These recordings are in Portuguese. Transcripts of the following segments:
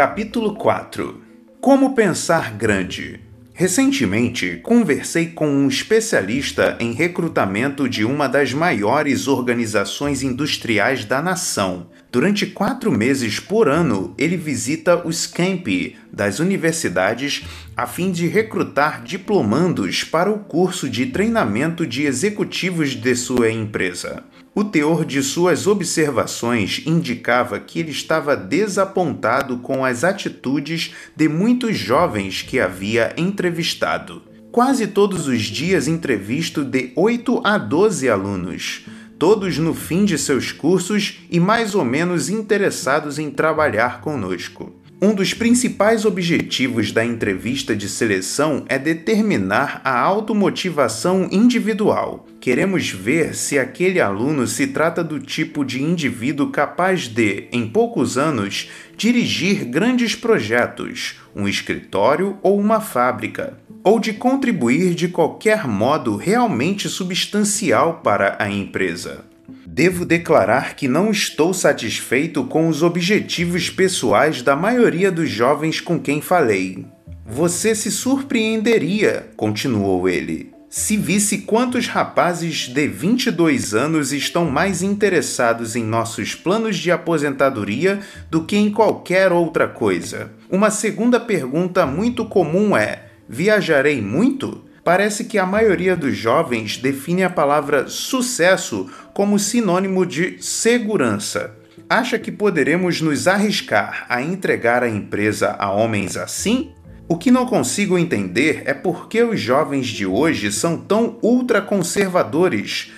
Capítulo 4 Como pensar grande? Recentemente, conversei com um especialista em recrutamento de uma das maiores organizações industriais da nação. Durante quatro meses por ano, ele visita os campi das universidades a fim de recrutar diplomandos para o curso de treinamento de executivos de sua empresa. O teor de suas observações indicava que ele estava desapontado com as atitudes de muitos jovens que havia entrevistado. Quase todos os dias entrevisto de 8 a 12 alunos, todos no fim de seus cursos e mais ou menos interessados em trabalhar conosco. Um dos principais objetivos da entrevista de seleção é determinar a automotivação individual. Queremos ver se aquele aluno se trata do tipo de indivíduo capaz de, em poucos anos, dirigir grandes projetos, um escritório ou uma fábrica, ou de contribuir de qualquer modo realmente substancial para a empresa. Devo declarar que não estou satisfeito com os objetivos pessoais da maioria dos jovens com quem falei. Você se surpreenderia, continuou ele, se visse quantos rapazes de 22 anos estão mais interessados em nossos planos de aposentadoria do que em qualquer outra coisa. Uma segunda pergunta muito comum é: viajarei muito? Parece que a maioria dos jovens define a palavra sucesso como sinônimo de segurança. Acha que poderemos nos arriscar a entregar a empresa a homens assim? O que não consigo entender é por que os jovens de hoje são tão ultraconservadores,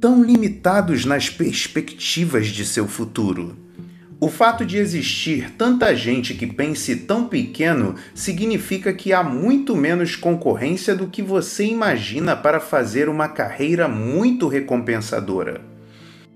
tão limitados nas perspectivas de seu futuro. O fato de existir tanta gente que pense tão pequeno significa que há muito menos concorrência do que você imagina para fazer uma carreira muito recompensadora.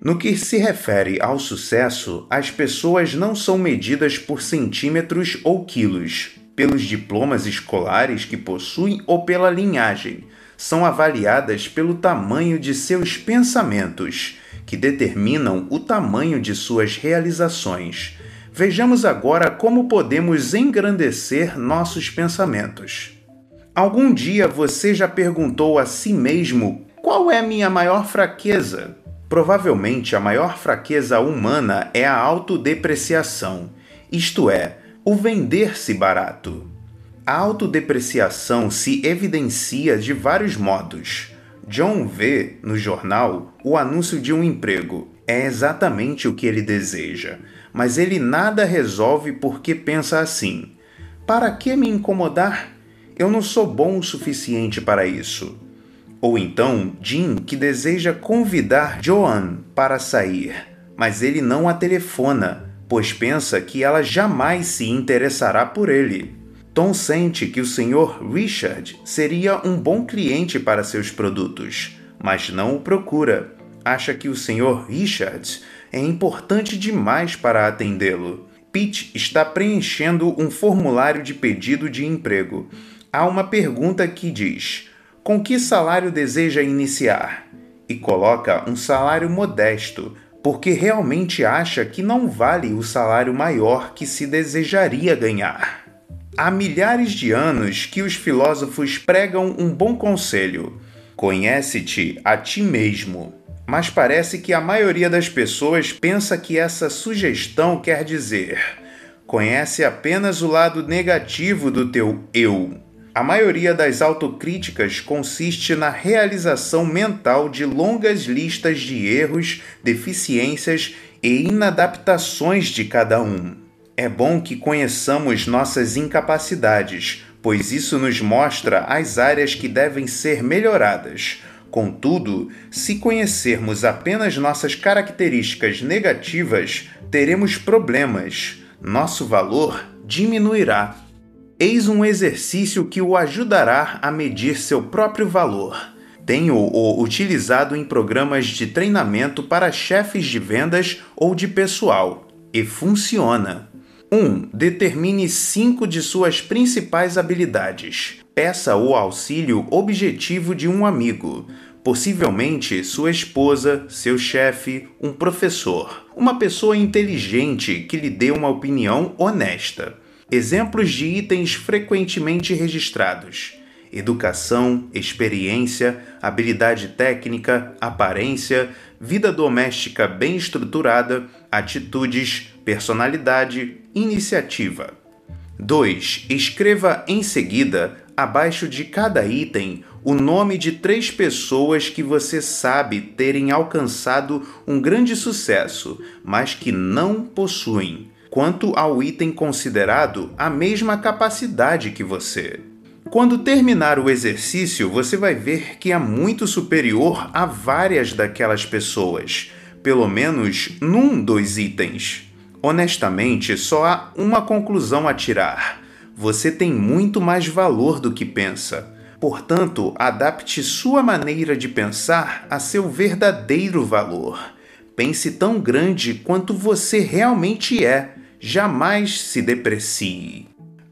No que se refere ao sucesso, as pessoas não são medidas por centímetros ou quilos, pelos diplomas escolares que possuem ou pela linhagem. São avaliadas pelo tamanho de seus pensamentos que determinam o tamanho de suas realizações. Vejamos agora como podemos engrandecer nossos pensamentos. Algum dia você já perguntou a si mesmo qual é minha maior fraqueza? Provavelmente a maior fraqueza humana é a autodepreciação, isto é, o vender-se barato. A autodepreciação se evidencia de vários modos. John vê no jornal o anúncio de um emprego. É exatamente o que ele deseja, mas ele nada resolve porque pensa assim: para que me incomodar? Eu não sou bom o suficiente para isso. Ou então Jim, que deseja convidar Joan para sair, mas ele não a telefona, pois pensa que ela jamais se interessará por ele. Tom sente que o Sr. Richard seria um bom cliente para seus produtos, mas não o procura. Acha que o Sr. Richard é importante demais para atendê-lo. Pete está preenchendo um formulário de pedido de emprego. Há uma pergunta que diz: Com que salário deseja iniciar? E coloca um salário modesto, porque realmente acha que não vale o salário maior que se desejaria ganhar. Há milhares de anos que os filósofos pregam um bom conselho: conhece-te a ti mesmo. Mas parece que a maioria das pessoas pensa que essa sugestão quer dizer: conhece apenas o lado negativo do teu eu. A maioria das autocríticas consiste na realização mental de longas listas de erros, deficiências e inadaptações de cada um. É bom que conheçamos nossas incapacidades, pois isso nos mostra as áreas que devem ser melhoradas. Contudo, se conhecermos apenas nossas características negativas, teremos problemas. Nosso valor diminuirá. Eis um exercício que o ajudará a medir seu próprio valor. Tenho-o utilizado em programas de treinamento para chefes de vendas ou de pessoal e funciona. 1. Determine cinco de suas principais habilidades. Peça o auxílio objetivo de um amigo, possivelmente sua esposa, seu chefe, um professor, uma pessoa inteligente que lhe dê uma opinião honesta. Exemplos de itens frequentemente registrados: educação, experiência, habilidade técnica, aparência, vida doméstica bem estruturada, atitudes, personalidade, iniciativa. 2. Escreva em seguida, abaixo de cada item, o nome de três pessoas que você sabe terem alcançado um grande sucesso, mas que não possuem, quanto ao item considerado a mesma capacidade que você. Quando terminar o exercício, você vai ver que é muito superior a várias daquelas pessoas, pelo menos num dos itens. Honestamente, só há uma conclusão a tirar. Você tem muito mais valor do que pensa. Portanto, adapte sua maneira de pensar a seu verdadeiro valor. Pense tão grande quanto você realmente é. Jamais se deprecie.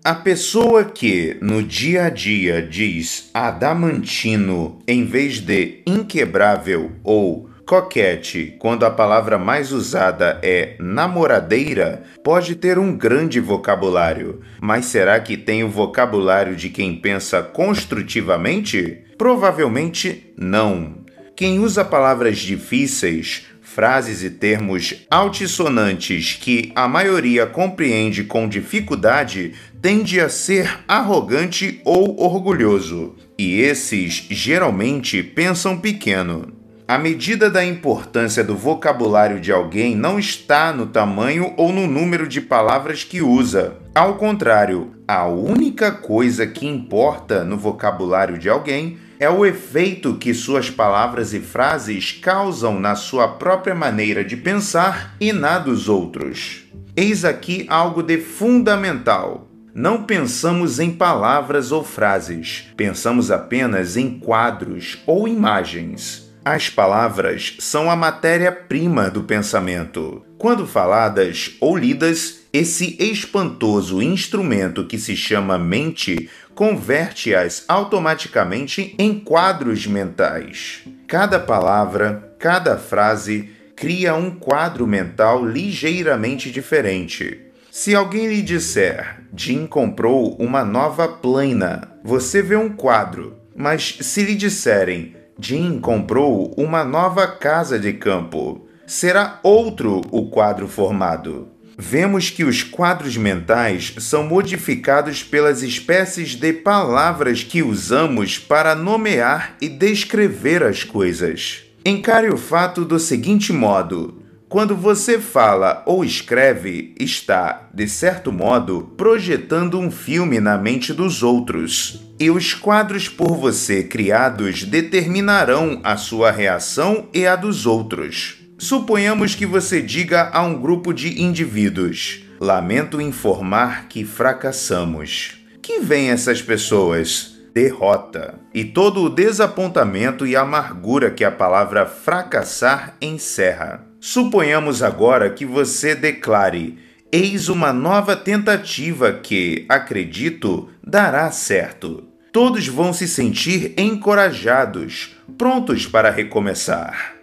A pessoa que no dia a dia diz adamantino em vez de inquebrável ou coquete, quando a palavra mais usada é namoradeira, pode ter um grande vocabulário. Mas será que tem o vocabulário de quem pensa construtivamente? Provavelmente não. Quem usa palavras difíceis, frases e termos altissonantes que a maioria compreende com dificuldade tende a ser arrogante ou orgulhoso, e esses geralmente pensam pequeno. A medida da importância do vocabulário de alguém não está no tamanho ou no número de palavras que usa. Ao contrário, a única coisa que importa no vocabulário de alguém é o efeito que suas palavras e frases causam na sua própria maneira de pensar e na dos outros. Eis aqui algo de fundamental. Não pensamos em palavras ou frases, pensamos apenas em quadros ou imagens. As palavras são a matéria-prima do pensamento. Quando faladas ou lidas, esse espantoso instrumento que se chama mente converte-as automaticamente em quadros mentais. Cada palavra, cada frase cria um quadro mental ligeiramente diferente. Se alguém lhe disser, Jim comprou uma nova plana, você vê um quadro. Mas se lhe disserem, Jim comprou uma nova casa de campo, será outro o quadro formado vemos que os quadros mentais são modificados pelas espécies de palavras que usamos para nomear e descrever as coisas. Encare o fato do seguinte modo: quando você fala ou escreve, está, de certo modo, projetando um filme na mente dos outros. E os quadros por você criados determinarão a sua reação e a dos outros. Suponhamos que você diga a um grupo de indivíduos: Lamento informar que fracassamos. Que vem essas pessoas? Derrota e todo o desapontamento e amargura que a palavra fracassar encerra. Suponhamos agora que você declare: Eis uma nova tentativa que, acredito, dará certo. Todos vão se sentir encorajados, prontos para recomeçar.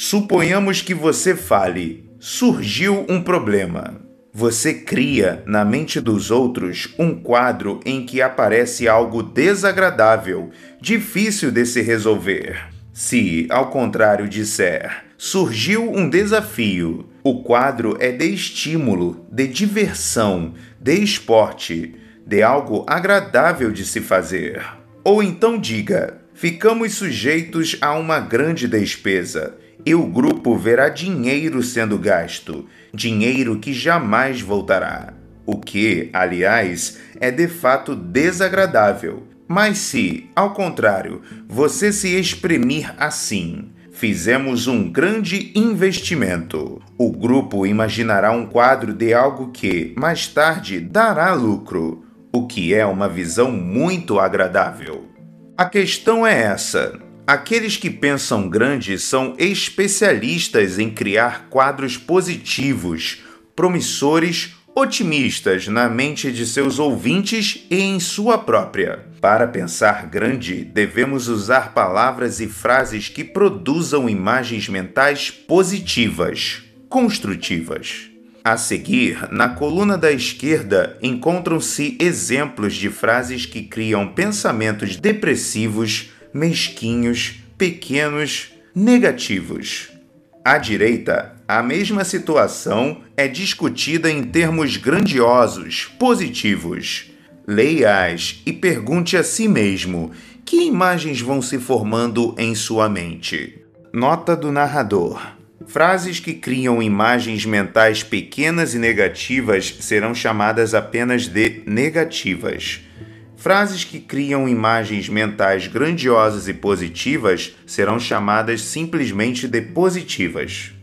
Suponhamos que você fale: surgiu um problema. Você cria na mente dos outros um quadro em que aparece algo desagradável, difícil de se resolver. Se, ao contrário, disser surgiu um desafio, o quadro é de estímulo, de diversão, de esporte, de algo agradável de se fazer. Ou então diga: ficamos sujeitos a uma grande despesa e o grupo verá dinheiro sendo gasto, dinheiro que jamais voltará. O que, aliás, é de fato desagradável. Mas se, ao contrário, você se exprimir assim, fizemos um grande investimento. O grupo imaginará um quadro de algo que, mais tarde, dará lucro, o que é uma visão muito agradável. A questão é essa: Aqueles que pensam grande são especialistas em criar quadros positivos, promissores, otimistas na mente de seus ouvintes e em sua própria. Para pensar grande, devemos usar palavras e frases que produzam imagens mentais positivas, construtivas. A seguir, na coluna da esquerda, encontram-se exemplos de frases que criam pensamentos depressivos, mesquinhos, pequenos, negativos. À direita, a mesma situação é discutida em termos grandiosos, positivos. Leia-as e pergunte a si mesmo que imagens vão se formando em sua mente. Nota do narrador. Frases que criam imagens mentais pequenas e negativas serão chamadas apenas de negativas. Frases que criam imagens mentais grandiosas e positivas serão chamadas simplesmente de positivas.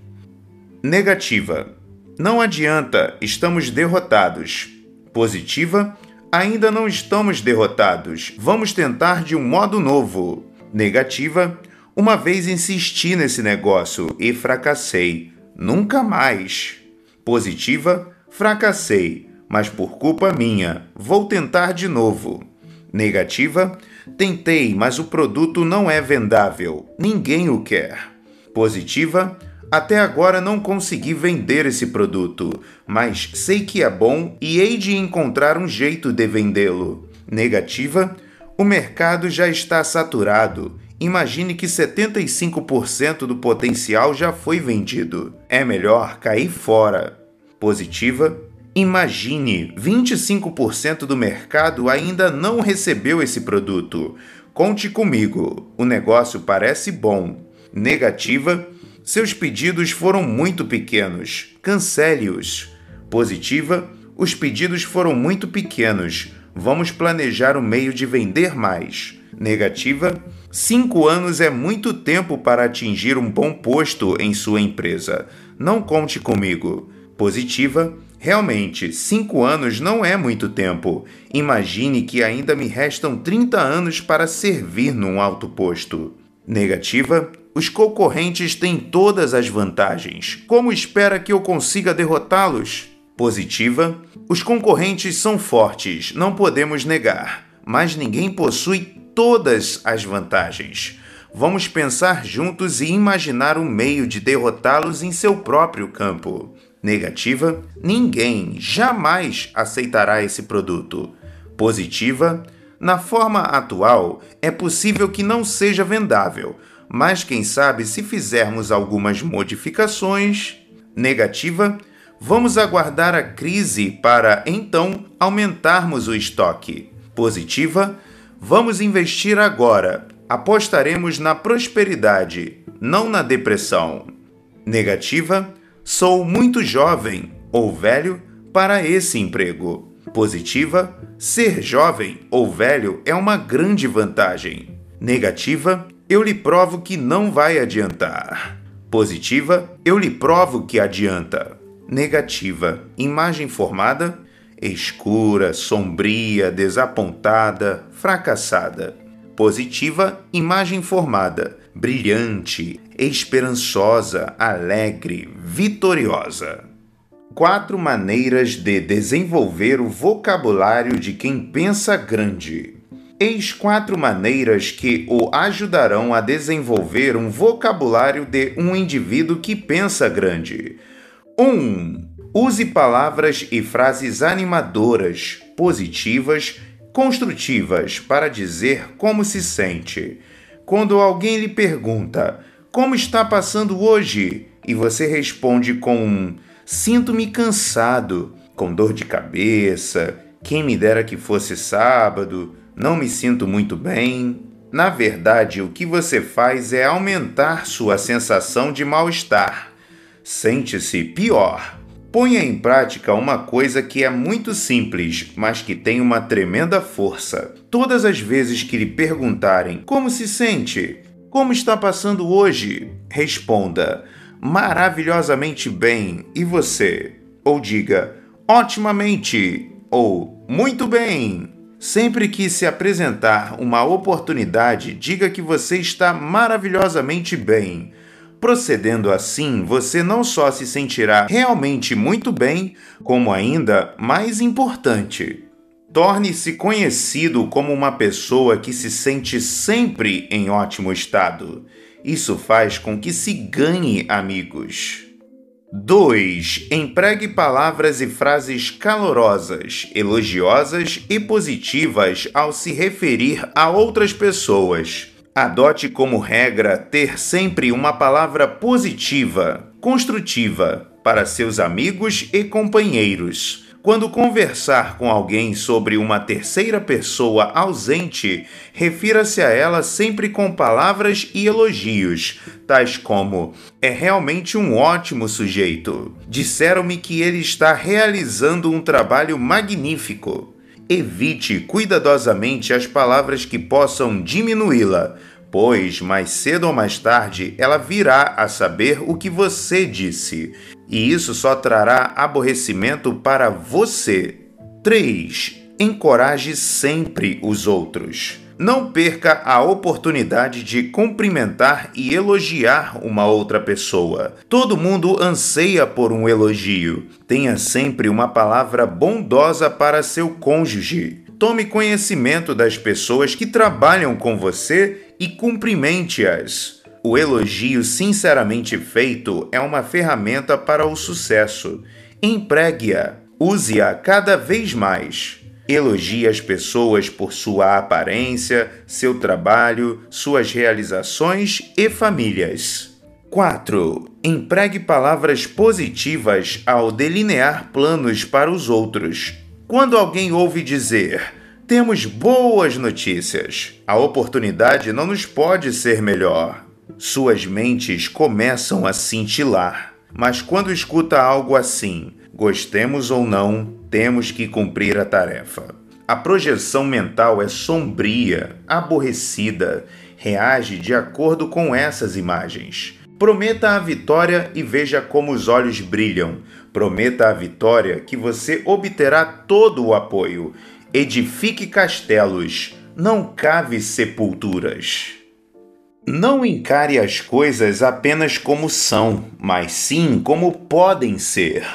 Negativa. Não adianta, estamos derrotados. Positiva. Ainda não estamos derrotados. Vamos tentar de um modo novo. Negativa. Uma vez insisti nesse negócio e fracassei. Nunca mais. Positiva, fracassei, mas por culpa minha. Vou tentar de novo. Negativa, tentei, mas o produto não é vendável. Ninguém o quer. Positiva, até agora não consegui vender esse produto, mas sei que é bom e hei de encontrar um jeito de vendê-lo. Negativa, o mercado já está saturado Imagine que 75% do potencial já foi vendido. É melhor cair fora. Positiva. Imagine 25% do mercado ainda não recebeu esse produto. Conte comigo, o negócio parece bom. Negativa. Seus pedidos foram muito pequenos. Cancele-os. Positiva. Os pedidos foram muito pequenos. Vamos planejar o meio de vender mais. Negativa Cinco anos é muito tempo para atingir um bom posto em sua empresa. Não conte comigo. Positiva. Realmente, cinco anos não é muito tempo. Imagine que ainda me restam 30 anos para servir num alto posto. Negativa. Os concorrentes têm todas as vantagens. Como espera que eu consiga derrotá-los? Positiva. Os concorrentes são fortes, não podemos negar, mas ninguém possui todas as vantagens. Vamos pensar juntos e imaginar um meio de derrotá-los em seu próprio campo. Negativa: ninguém jamais aceitará esse produto. Positiva: na forma atual, é possível que não seja vendável, mas quem sabe se fizermos algumas modificações. Negativa: vamos aguardar a crise para então aumentarmos o estoque. Positiva: Vamos investir agora. Apostaremos na prosperidade, não na depressão. Negativa: sou muito jovem ou velho para esse emprego. Positiva: ser jovem ou velho é uma grande vantagem. Negativa: eu lhe provo que não vai adiantar. Positiva: eu lhe provo que adianta. Negativa: imagem formada escura, sombria, desapontada, fracassada. Positiva, imagem formada, brilhante, esperançosa, alegre, vitoriosa. Quatro maneiras de desenvolver o vocabulário de quem pensa grande. Eis quatro maneiras que o ajudarão a desenvolver um vocabulário de um indivíduo que pensa grande. 1. Um, Use palavras e frases animadoras, positivas, construtivas para dizer como se sente. Quando alguém lhe pergunta como está passando hoje e você responde com sinto-me cansado, com dor de cabeça, quem me dera que fosse sábado, não me sinto muito bem. Na verdade, o que você faz é aumentar sua sensação de mal-estar. Sente-se pior Ponha em prática uma coisa que é muito simples, mas que tem uma tremenda força. Todas as vezes que lhe perguntarem como se sente, como está passando hoje, responda maravilhosamente bem. E você? Ou diga otimamente ou muito bem. Sempre que se apresentar uma oportunidade, diga que você está maravilhosamente bem Procedendo assim, você não só se sentirá realmente muito bem, como ainda mais importante. Torne-se conhecido como uma pessoa que se sente sempre em ótimo estado. Isso faz com que se ganhe amigos. 2. Empregue palavras e frases calorosas, elogiosas e positivas ao se referir a outras pessoas. Adote como regra ter sempre uma palavra positiva, construtiva, para seus amigos e companheiros. Quando conversar com alguém sobre uma terceira pessoa ausente, refira-se a ela sempre com palavras e elogios, tais como: é realmente um ótimo sujeito. Disseram-me que ele está realizando um trabalho magnífico. Evite cuidadosamente as palavras que possam diminuí-la, pois mais cedo ou mais tarde ela virá a saber o que você disse e isso só trará aborrecimento para você. 3. Encoraje sempre os outros. Não perca a oportunidade de cumprimentar e elogiar uma outra pessoa. Todo mundo anseia por um elogio. Tenha sempre uma palavra bondosa para seu cônjuge. Tome conhecimento das pessoas que trabalham com você e cumprimente-as. O elogio sinceramente feito é uma ferramenta para o sucesso. Empregue-a, use-a cada vez mais. Elogie as pessoas por sua aparência, seu trabalho, suas realizações e famílias. 4. Empregue palavras positivas ao delinear planos para os outros. Quando alguém ouve dizer temos boas notícias, a oportunidade não nos pode ser melhor. Suas mentes começam a cintilar. Mas quando escuta algo assim, gostemos ou não, temos que cumprir a tarefa. A projeção mental é sombria, aborrecida, reage de acordo com essas imagens. Prometa a vitória e veja como os olhos brilham. Prometa a vitória que você obterá todo o apoio. Edifique castelos, não cave sepulturas. Não encare as coisas apenas como são, mas sim como podem ser.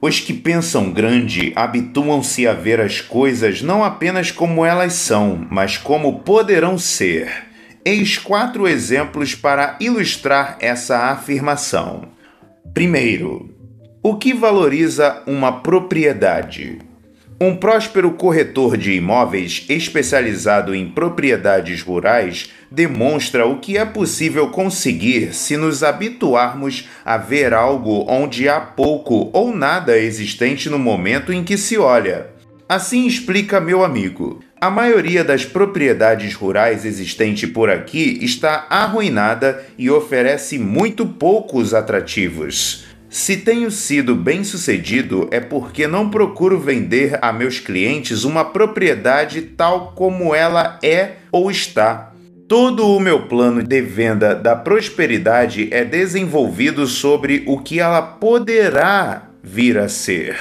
Os que pensam grande habituam-se a ver as coisas não apenas como elas são, mas como poderão ser. Eis quatro exemplos para ilustrar essa afirmação. Primeiro, o que valoriza uma propriedade? Um próspero corretor de imóveis especializado em propriedades rurais demonstra o que é possível conseguir se nos habituarmos a ver algo onde há pouco ou nada existente no momento em que se olha. Assim explica meu amigo. A maioria das propriedades rurais existente por aqui está arruinada e oferece muito poucos atrativos. Se tenho sido bem sucedido é porque não procuro vender a meus clientes uma propriedade tal como ela é ou está. Todo o meu plano de venda da prosperidade é desenvolvido sobre o que ela poderá vir a ser.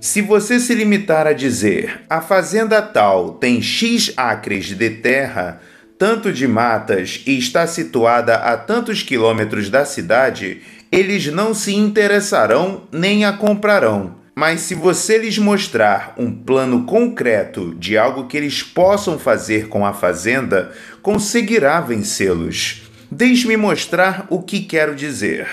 Se você se limitar a dizer a fazenda tal tem X acres de terra, tanto de matas e está situada a tantos quilômetros da cidade, eles não se interessarão nem a comprarão. Mas se você lhes mostrar um plano concreto de algo que eles possam fazer com a fazenda, conseguirá vencê-los. Deixe-me mostrar o que quero dizer.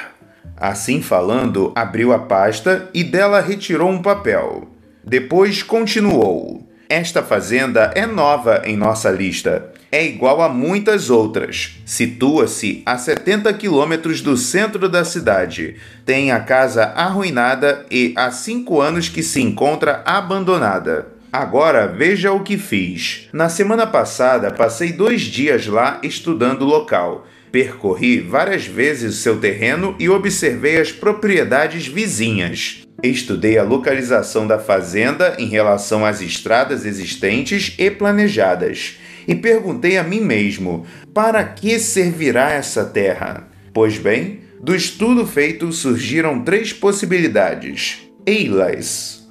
Assim falando, abriu a pasta e dela retirou um papel. Depois continuou: Esta fazenda é nova em nossa lista é igual a muitas outras. Situa-se a 70 quilômetros do centro da cidade. Tem a casa arruinada e há cinco anos que se encontra abandonada. Agora veja o que fiz. Na semana passada passei dois dias lá estudando o local. Percorri várias vezes seu terreno e observei as propriedades vizinhas. Estudei a localização da fazenda em relação às estradas existentes e planejadas e perguntei a mim mesmo: para que servirá essa terra? Pois bem, do estudo feito surgiram três possibilidades. Eilas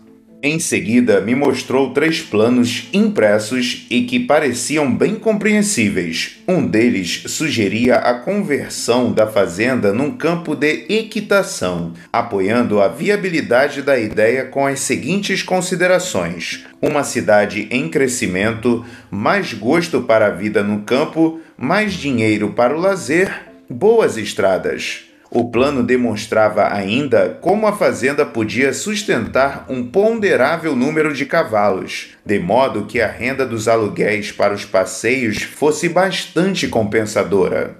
em seguida, me mostrou três planos impressos e que pareciam bem compreensíveis. Um deles sugeria a conversão da fazenda num campo de equitação, apoiando a viabilidade da ideia com as seguintes considerações: uma cidade em crescimento, mais gosto para a vida no campo, mais dinheiro para o lazer, boas estradas. O plano demonstrava ainda como a fazenda podia sustentar um ponderável número de cavalos, de modo que a renda dos aluguéis para os passeios fosse bastante compensadora.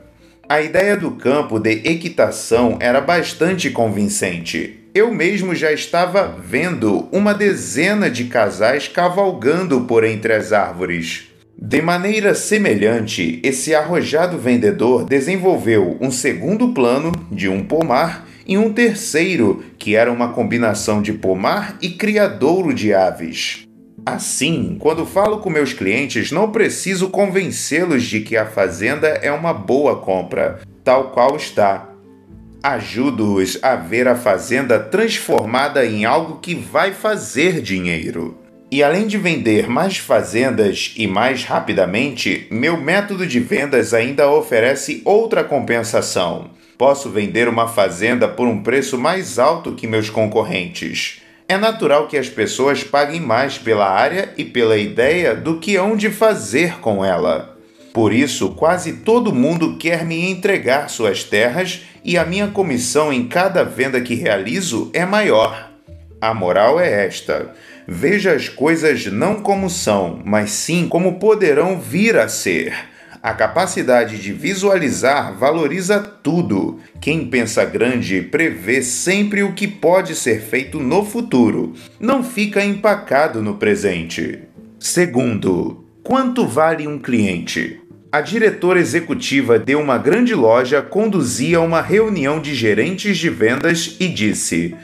A ideia do campo de equitação era bastante convincente. Eu mesmo já estava vendo uma dezena de casais cavalgando por entre as árvores. De maneira semelhante, esse arrojado vendedor desenvolveu um segundo plano de um pomar e um terceiro, que era uma combinação de pomar e criadouro de aves. Assim, quando falo com meus clientes, não preciso convencê-los de que a fazenda é uma boa compra, tal qual está. Ajudo-os a ver a fazenda transformada em algo que vai fazer dinheiro. E além de vender mais fazendas e mais rapidamente, meu método de vendas ainda oferece outra compensação. Posso vender uma fazenda por um preço mais alto que meus concorrentes. É natural que as pessoas paguem mais pela área e pela ideia do que hão de fazer com ela. Por isso, quase todo mundo quer me entregar suas terras e a minha comissão em cada venda que realizo é maior. A moral é esta Veja as coisas não como são, mas sim como poderão vir a ser. A capacidade de visualizar valoriza tudo. Quem pensa grande prevê sempre o que pode ser feito no futuro, não fica empacado no presente. Segundo, quanto vale um cliente? A diretora executiva de uma grande loja conduzia uma reunião de gerentes de vendas e disse: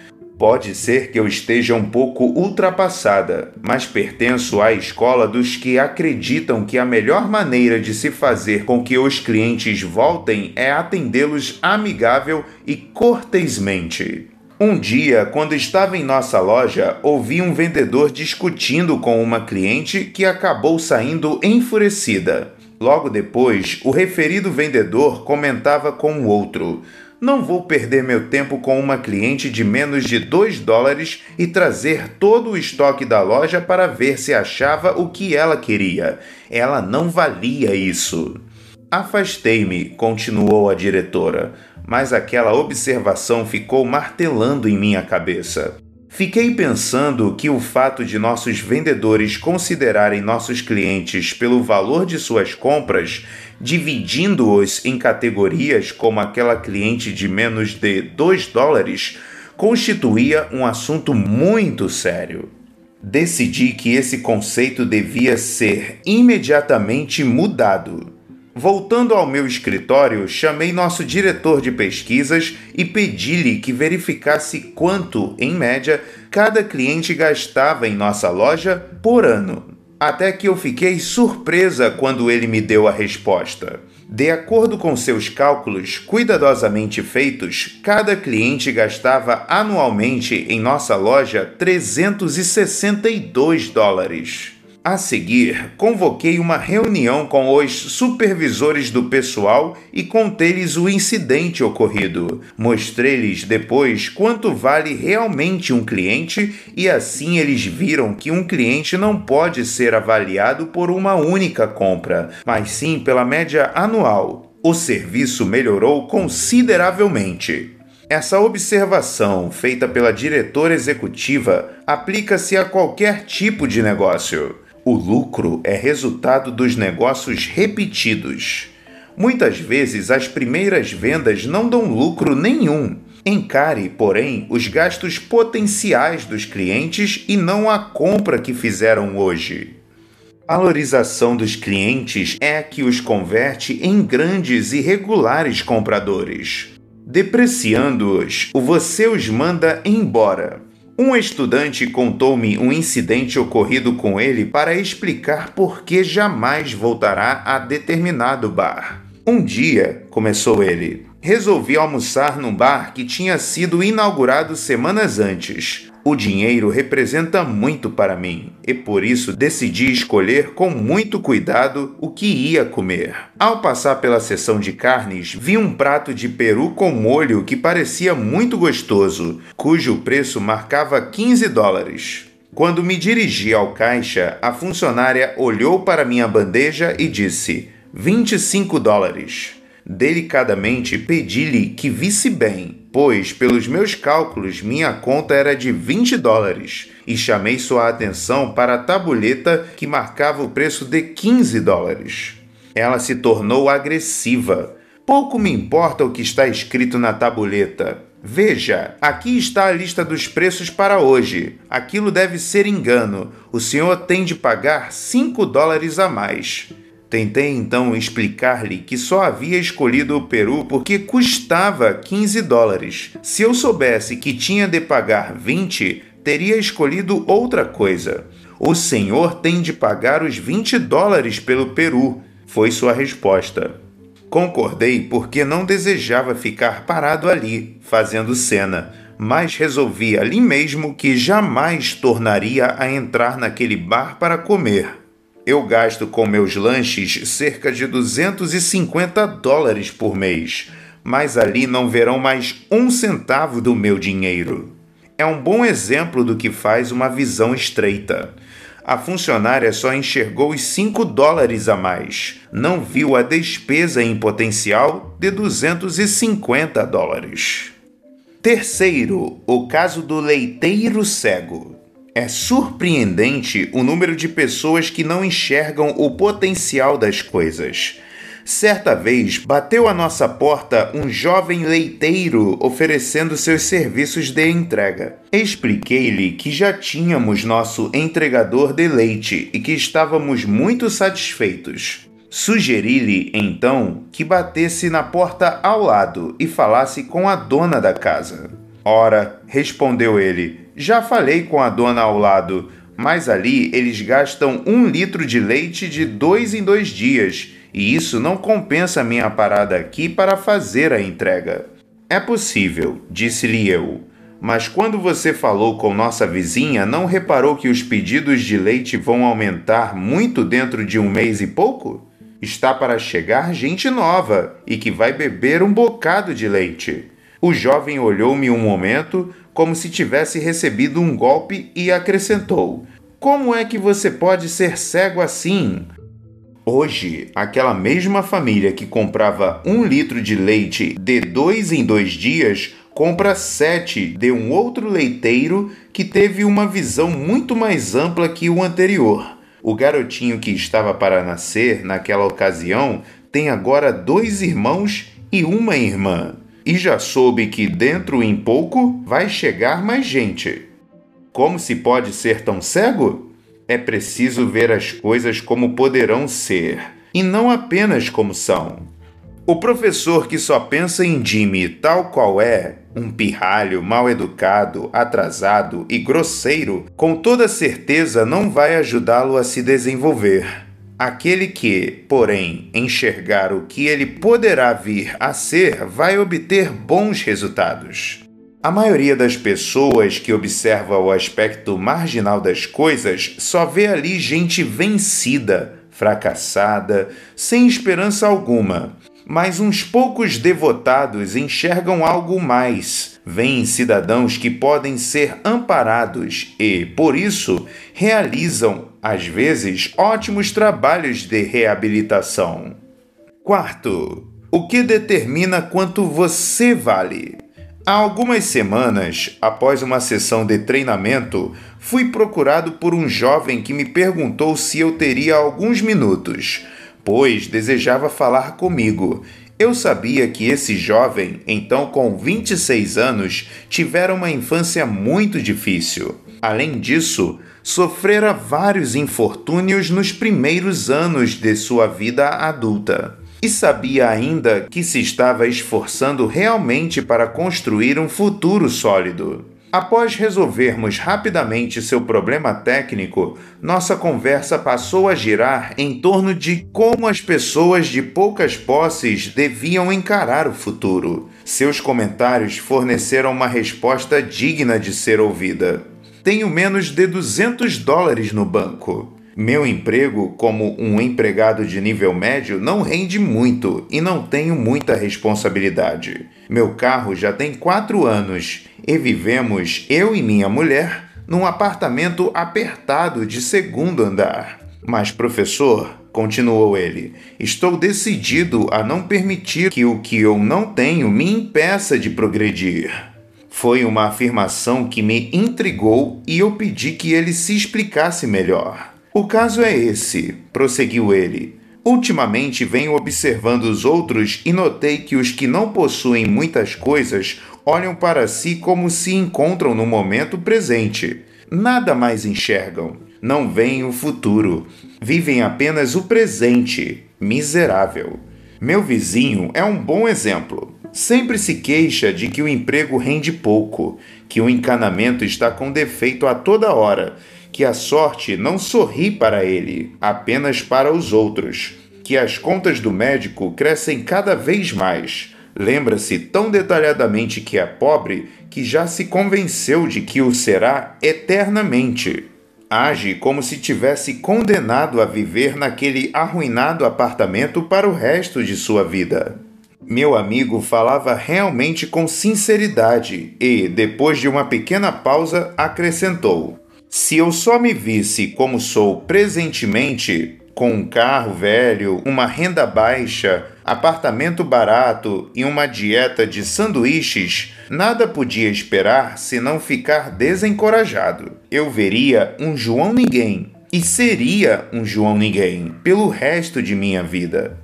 Pode ser que eu esteja um pouco ultrapassada, mas pertenço à escola dos que acreditam que a melhor maneira de se fazer com que os clientes voltem é atendê-los amigável e cortesmente. Um dia, quando estava em nossa loja, ouvi um vendedor discutindo com uma cliente que acabou saindo enfurecida. Logo depois, o referido vendedor comentava com o outro: não vou perder meu tempo com uma cliente de menos de 2 dólares e trazer todo o estoque da loja para ver se achava o que ela queria. Ela não valia isso. Afastei-me, continuou a diretora, mas aquela observação ficou martelando em minha cabeça. Fiquei pensando que o fato de nossos vendedores considerarem nossos clientes pelo valor de suas compras, dividindo-os em categorias como aquela cliente de menos de 2 dólares, constituía um assunto muito sério. Decidi que esse conceito devia ser imediatamente mudado. Voltando ao meu escritório, chamei nosso diretor de pesquisas e pedi-lhe que verificasse quanto, em média, cada cliente gastava em nossa loja por ano. Até que eu fiquei surpresa quando ele me deu a resposta. De acordo com seus cálculos cuidadosamente feitos, cada cliente gastava anualmente em nossa loja 362 dólares. A seguir, convoquei uma reunião com os supervisores do pessoal e contei-lhes o incidente ocorrido. Mostrei-lhes depois quanto vale realmente um cliente e assim eles viram que um cliente não pode ser avaliado por uma única compra, mas sim pela média anual. O serviço melhorou consideravelmente. Essa observação, feita pela diretora executiva, aplica-se a qualquer tipo de negócio. O lucro é resultado dos negócios repetidos. Muitas vezes as primeiras vendas não dão lucro nenhum. Encare, porém, os gastos potenciais dos clientes e não a compra que fizeram hoje. Valorização dos clientes é a que os converte em grandes e regulares compradores. Depreciando-os, você os manda embora. Um estudante contou-me um incidente ocorrido com ele para explicar por que jamais voltará a determinado bar. Um dia, começou ele, resolvi almoçar num bar que tinha sido inaugurado semanas antes. O dinheiro representa muito para mim e por isso decidi escolher com muito cuidado o que ia comer. Ao passar pela seção de carnes, vi um prato de peru com molho que parecia muito gostoso, cujo preço marcava 15 dólares. Quando me dirigi ao caixa, a funcionária olhou para minha bandeja e disse: 25 dólares. Delicadamente pedi-lhe que visse bem, pois, pelos meus cálculos, minha conta era de 20 dólares, e chamei sua atenção para a tabuleta que marcava o preço de 15 dólares. Ela se tornou agressiva. Pouco me importa o que está escrito na tabuleta. Veja, aqui está a lista dos preços para hoje. Aquilo deve ser engano. O senhor tem de pagar 5 dólares a mais. Tentei então explicar-lhe que só havia escolhido o Peru porque custava 15 dólares. Se eu soubesse que tinha de pagar 20, teria escolhido outra coisa. O senhor tem de pagar os 20 dólares pelo Peru, foi sua resposta. Concordei porque não desejava ficar parado ali, fazendo cena, mas resolvi ali mesmo que jamais tornaria a entrar naquele bar para comer. Eu gasto com meus lanches cerca de 250 dólares por mês, mas ali não verão mais um centavo do meu dinheiro. É um bom exemplo do que faz uma visão estreita. A funcionária só enxergou os 5 dólares a mais, não viu a despesa em potencial de 250 dólares. Terceiro, o caso do leiteiro cego. É surpreendente o número de pessoas que não enxergam o potencial das coisas. Certa vez bateu à nossa porta um jovem leiteiro oferecendo seus serviços de entrega. Expliquei-lhe que já tínhamos nosso entregador de leite e que estávamos muito satisfeitos. Sugeri-lhe então que batesse na porta ao lado e falasse com a dona da casa. Ora, respondeu ele, já falei com a dona ao lado, mas ali eles gastam um litro de leite de dois em dois dias e isso não compensa minha parada aqui para fazer a entrega. É possível, disse-lhe eu. Mas quando você falou com nossa vizinha, não reparou que os pedidos de leite vão aumentar muito dentro de um mês e pouco? Está para chegar gente nova e que vai beber um bocado de leite. O jovem olhou-me um momento, como se tivesse recebido um golpe, e acrescentou: Como é que você pode ser cego assim? Hoje, aquela mesma família que comprava um litro de leite de dois em dois dias compra sete de um outro leiteiro que teve uma visão muito mais ampla que o anterior. O garotinho que estava para nascer naquela ocasião tem agora dois irmãos e uma irmã. E já soube que dentro em pouco vai chegar mais gente. Como se pode ser tão cego? é preciso ver as coisas como poderão ser e não apenas como são. O professor que só pensa em Jimmy tal qual é, um pirralho, mal educado, atrasado e grosseiro, com toda certeza não vai ajudá-lo a se desenvolver. Aquele que, porém, enxergar o que ele poderá vir a ser vai obter bons resultados. A maioria das pessoas que observa o aspecto marginal das coisas só vê ali gente vencida, fracassada, sem esperança alguma. Mas uns poucos devotados enxergam algo mais, veem cidadãos que podem ser amparados e, por isso, realizam, às vezes, ótimos trabalhos de reabilitação. Quarto, o que determina quanto você vale? Há algumas semanas, após uma sessão de treinamento, fui procurado por um jovem que me perguntou se eu teria alguns minutos, pois desejava falar comigo. Eu sabia que esse jovem, então com 26 anos, tivera uma infância muito difícil. Além disso, sofrera vários infortúnios nos primeiros anos de sua vida adulta e sabia ainda que se estava esforçando realmente para construir um futuro sólido. Após resolvermos rapidamente seu problema técnico, nossa conversa passou a girar em torno de como as pessoas de poucas posses deviam encarar o futuro. Seus comentários forneceram uma resposta digna de ser ouvida. Tenho menos de 200 dólares no banco. Meu emprego como um empregado de nível médio não rende muito e não tenho muita responsabilidade. Meu carro já tem quatro anos e vivemos, eu e minha mulher, num apartamento apertado de segundo andar. Mas, professor, continuou ele. Estou decidido a não permitir que o que eu não tenho me impeça de progredir. Foi uma afirmação que me intrigou e eu pedi que ele se explicasse melhor. O caso é esse, prosseguiu ele. Ultimamente venho observando os outros e notei que os que não possuem muitas coisas olham para si como se encontram no momento presente. Nada mais enxergam, não veem o futuro, vivem apenas o presente. Miserável. Meu vizinho é um bom exemplo. Sempre se queixa de que o emprego rende pouco, que o encanamento está com defeito a toda hora que a sorte não sorri para ele, apenas para os outros, que as contas do médico crescem cada vez mais. Lembra-se tão detalhadamente que é pobre que já se convenceu de que o será eternamente. Age como se tivesse condenado a viver naquele arruinado apartamento para o resto de sua vida. Meu amigo falava realmente com sinceridade e, depois de uma pequena pausa, acrescentou: se eu só me visse como sou presentemente, com um carro velho, uma renda baixa, apartamento barato e uma dieta de sanduíches, nada podia esperar senão ficar desencorajado. Eu veria um João Ninguém e seria um João Ninguém pelo resto de minha vida.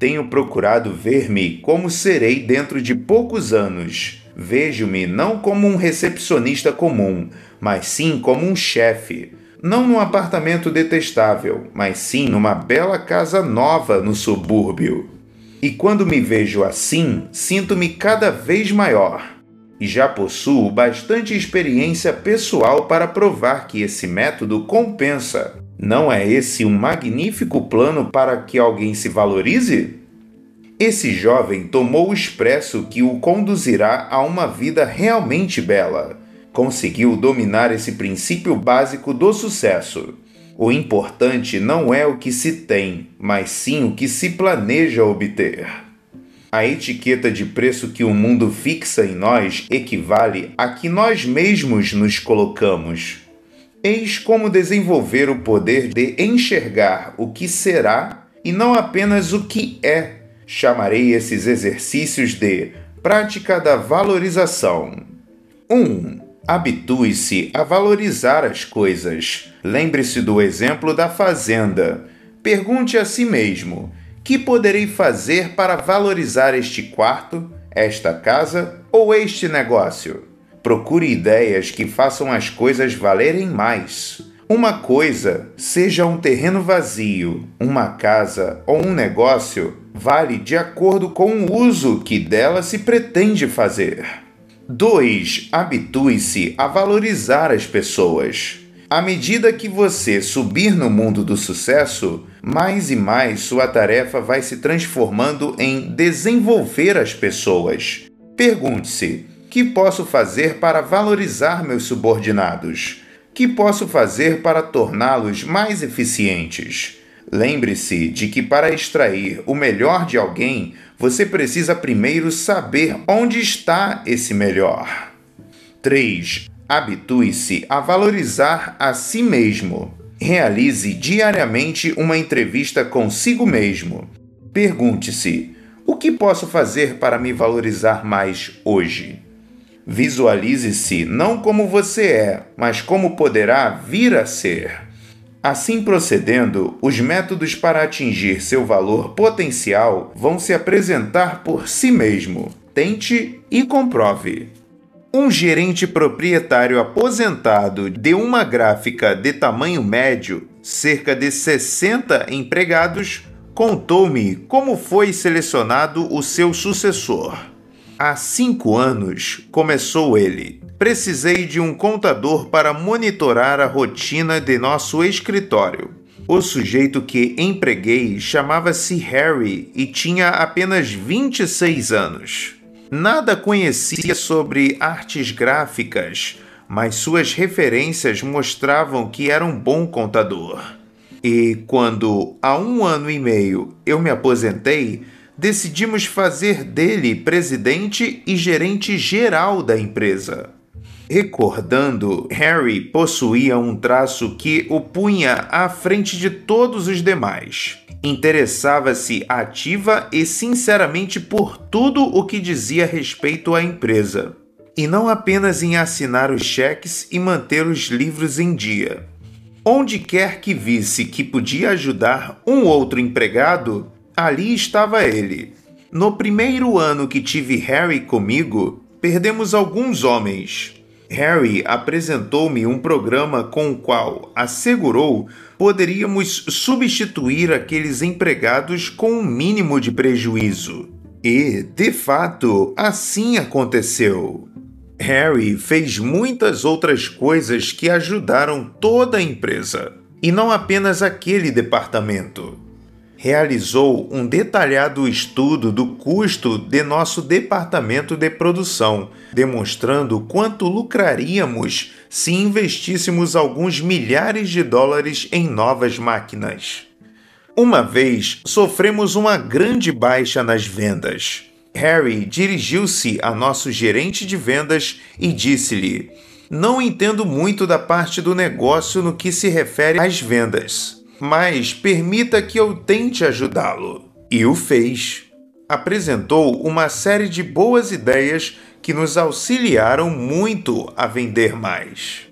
Tenho procurado ver-me como serei dentro de poucos anos. Vejo-me não como um recepcionista comum, mas sim como um chefe. Não num apartamento detestável, mas sim numa bela casa nova no subúrbio. E quando me vejo assim, sinto-me cada vez maior. E já possuo bastante experiência pessoal para provar que esse método compensa. Não é esse um magnífico plano para que alguém se valorize? Esse jovem tomou o expresso que o conduzirá a uma vida realmente bela conseguiu dominar esse princípio básico do sucesso. O importante não é o que se tem, mas sim o que se planeja obter. A etiqueta de preço que o mundo fixa em nós equivale a que nós mesmos nos colocamos. Eis como desenvolver o poder de enxergar o que será e não apenas o que é. Chamarei esses exercícios de prática da valorização. 1. Um, Habitue-se a valorizar as coisas. Lembre-se do exemplo da fazenda. Pergunte a si mesmo: que poderei fazer para valorizar este quarto, esta casa ou este negócio? Procure ideias que façam as coisas valerem mais. Uma coisa, seja um terreno vazio, uma casa ou um negócio, vale de acordo com o uso que dela se pretende fazer. 2. Habitue-se a valorizar as pessoas. À medida que você subir no mundo do sucesso, mais e mais sua tarefa vai se transformando em desenvolver as pessoas. Pergunte-se: que posso fazer para valorizar meus subordinados? Que posso fazer para torná-los mais eficientes? Lembre-se de que para extrair o melhor de alguém, você precisa primeiro saber onde está esse melhor. 3. Habitue-se a valorizar a si mesmo. Realize diariamente uma entrevista consigo mesmo. Pergunte-se: o que posso fazer para me valorizar mais hoje? Visualize-se não como você é, mas como poderá vir a ser. Assim procedendo, os métodos para atingir seu valor potencial vão se apresentar por si mesmo. Tente e comprove. Um gerente proprietário aposentado de uma gráfica de tamanho médio, cerca de 60 empregados, contou-me como foi selecionado o seu sucessor. Há cinco anos, começou ele, precisei de um contador para monitorar a rotina de nosso escritório. O sujeito que empreguei chamava-se Harry e tinha apenas 26 anos. Nada conhecia sobre artes gráficas, mas suas referências mostravam que era um bom contador. E quando, há um ano e meio, eu me aposentei, decidimos fazer dele presidente e gerente geral da empresa. Recordando, Harry possuía um traço que o punha à frente de todos os demais. Interessava-se ativa e sinceramente por tudo o que dizia respeito à empresa, e não apenas em assinar os cheques e manter os livros em dia. Onde quer que visse que podia ajudar um outro empregado, ali estava ele. No primeiro ano que tive Harry comigo, perdemos alguns homens Harry apresentou-me um programa com o qual assegurou poderíamos substituir aqueles empregados com um mínimo de prejuízo. E, de fato, assim aconteceu. Harry fez muitas outras coisas que ajudaram toda a empresa, e não apenas aquele departamento realizou um detalhado estudo do custo de nosso departamento de produção, demonstrando quanto lucraríamos se investíssemos alguns milhares de dólares em novas máquinas. Uma vez sofremos uma grande baixa nas vendas. Harry dirigiu-se a nosso gerente de vendas e disse-lhe: Não entendo muito da parte do negócio no que se refere às vendas mas permita que eu tente ajudá-lo. E o fez. Apresentou uma série de boas ideias que nos auxiliaram muito a vender mais.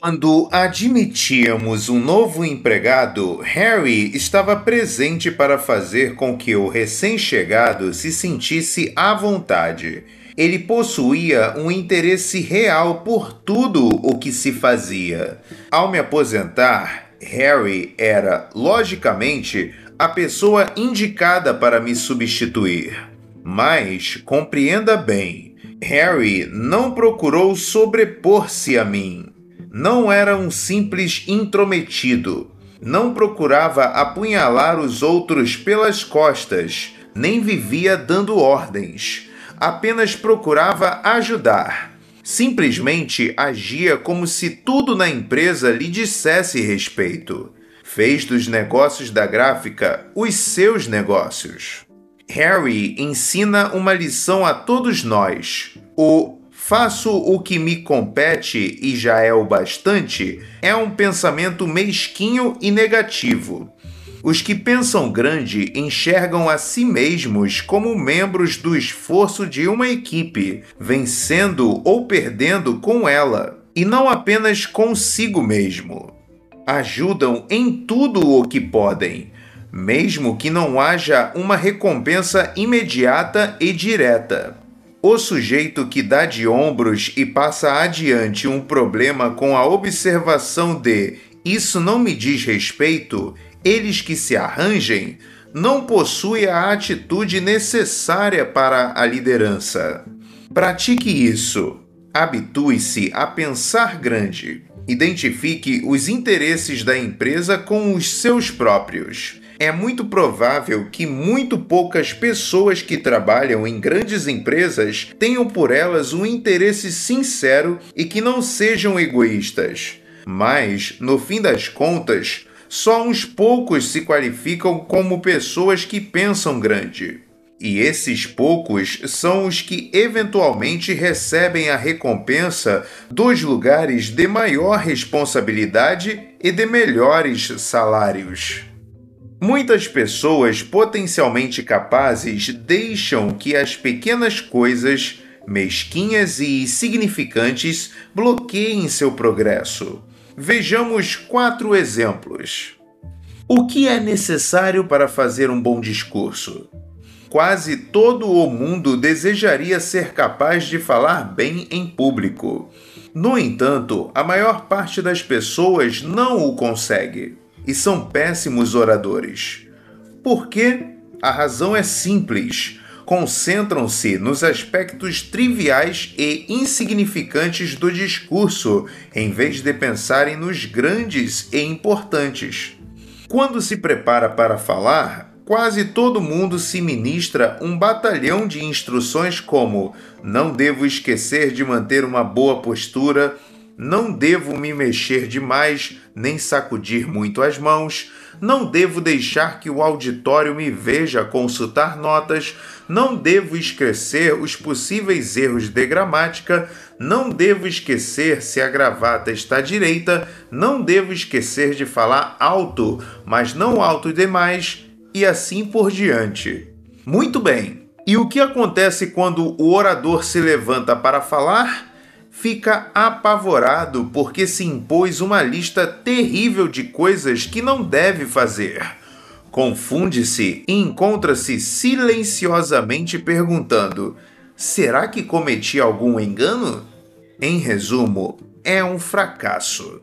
Quando admitíamos um novo empregado, Harry estava presente para fazer com que o recém-chegado se sentisse à vontade. Ele possuía um interesse real por tudo o que se fazia. Ao me aposentar, Harry era, logicamente, a pessoa indicada para me substituir. Mas, compreenda bem, Harry não procurou sobrepor-se a mim. Não era um simples intrometido. Não procurava apunhalar os outros pelas costas, nem vivia dando ordens. Apenas procurava ajudar Simplesmente agia como se tudo na empresa lhe dissesse respeito. Fez dos negócios da gráfica os seus negócios. Harry ensina uma lição a todos nós. O faço o que me compete e já é o bastante é um pensamento mesquinho e negativo. Os que pensam grande enxergam a si mesmos como membros do esforço de uma equipe, vencendo ou perdendo com ela, e não apenas consigo mesmo. Ajudam em tudo o que podem, mesmo que não haja uma recompensa imediata e direta. O sujeito que dá de ombros e passa adiante um problema com a observação de isso não me diz respeito eles que se arranjem não possuem a atitude necessária para a liderança. Pratique isso. Habitue-se a pensar grande. Identifique os interesses da empresa com os seus próprios. É muito provável que muito poucas pessoas que trabalham em grandes empresas tenham por elas um interesse sincero e que não sejam egoístas. Mas, no fim das contas, só uns poucos se qualificam como pessoas que pensam grande. E esses poucos são os que eventualmente recebem a recompensa dos lugares de maior responsabilidade e de melhores salários. Muitas pessoas potencialmente capazes deixam que as pequenas coisas, mesquinhas e insignificantes, bloqueiem seu progresso. Vejamos quatro exemplos. O que é necessário para fazer um bom discurso? Quase todo o mundo desejaria ser capaz de falar bem em público. No entanto, a maior parte das pessoas não o consegue e são péssimos oradores. Por quê? A razão é simples concentram-se nos aspectos triviais e insignificantes do discurso, em vez de pensarem nos grandes e importantes. Quando se prepara para falar, quase todo mundo se ministra um batalhão de instruções como: não devo esquecer de manter uma boa postura, não devo me mexer demais, nem sacudir muito as mãos, não devo deixar que o auditório me veja consultar notas, não devo esquecer os possíveis erros de gramática, não devo esquecer se a gravata está direita, não devo esquecer de falar alto, mas não alto demais, e assim por diante. Muito bem. E o que acontece quando o orador se levanta para falar? Fica apavorado porque se impôs uma lista terrível de coisas que não deve fazer. Confunde-se e encontra-se silenciosamente perguntando: será que cometi algum engano? Em resumo, é um fracasso.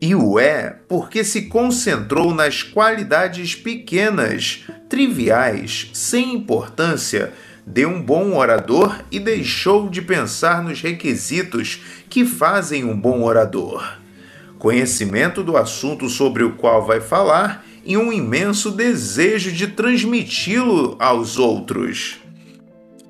E o é porque se concentrou nas qualidades pequenas, triviais, sem importância de um bom orador e deixou de pensar nos requisitos que fazem um bom orador. Conhecimento do assunto sobre o qual vai falar e um imenso desejo de transmiti-lo aos outros.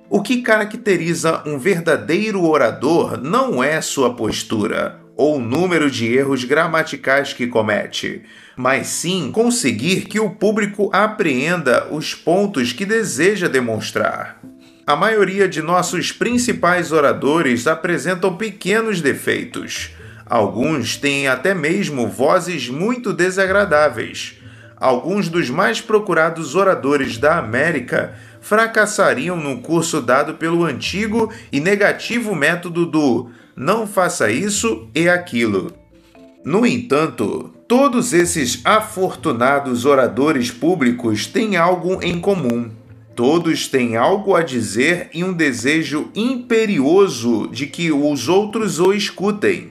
O que caracteriza um verdadeiro orador não é sua postura ou número de erros gramaticais que comete, mas sim conseguir que o público apreenda os pontos que deseja demonstrar. A maioria de nossos principais oradores apresentam pequenos defeitos. Alguns têm até mesmo vozes muito desagradáveis. Alguns dos mais procurados oradores da América fracassariam no curso dado pelo antigo e negativo método do não faça isso e aquilo. No entanto, todos esses afortunados oradores públicos têm algo em comum. Todos têm algo a dizer e um desejo imperioso de que os outros o escutem.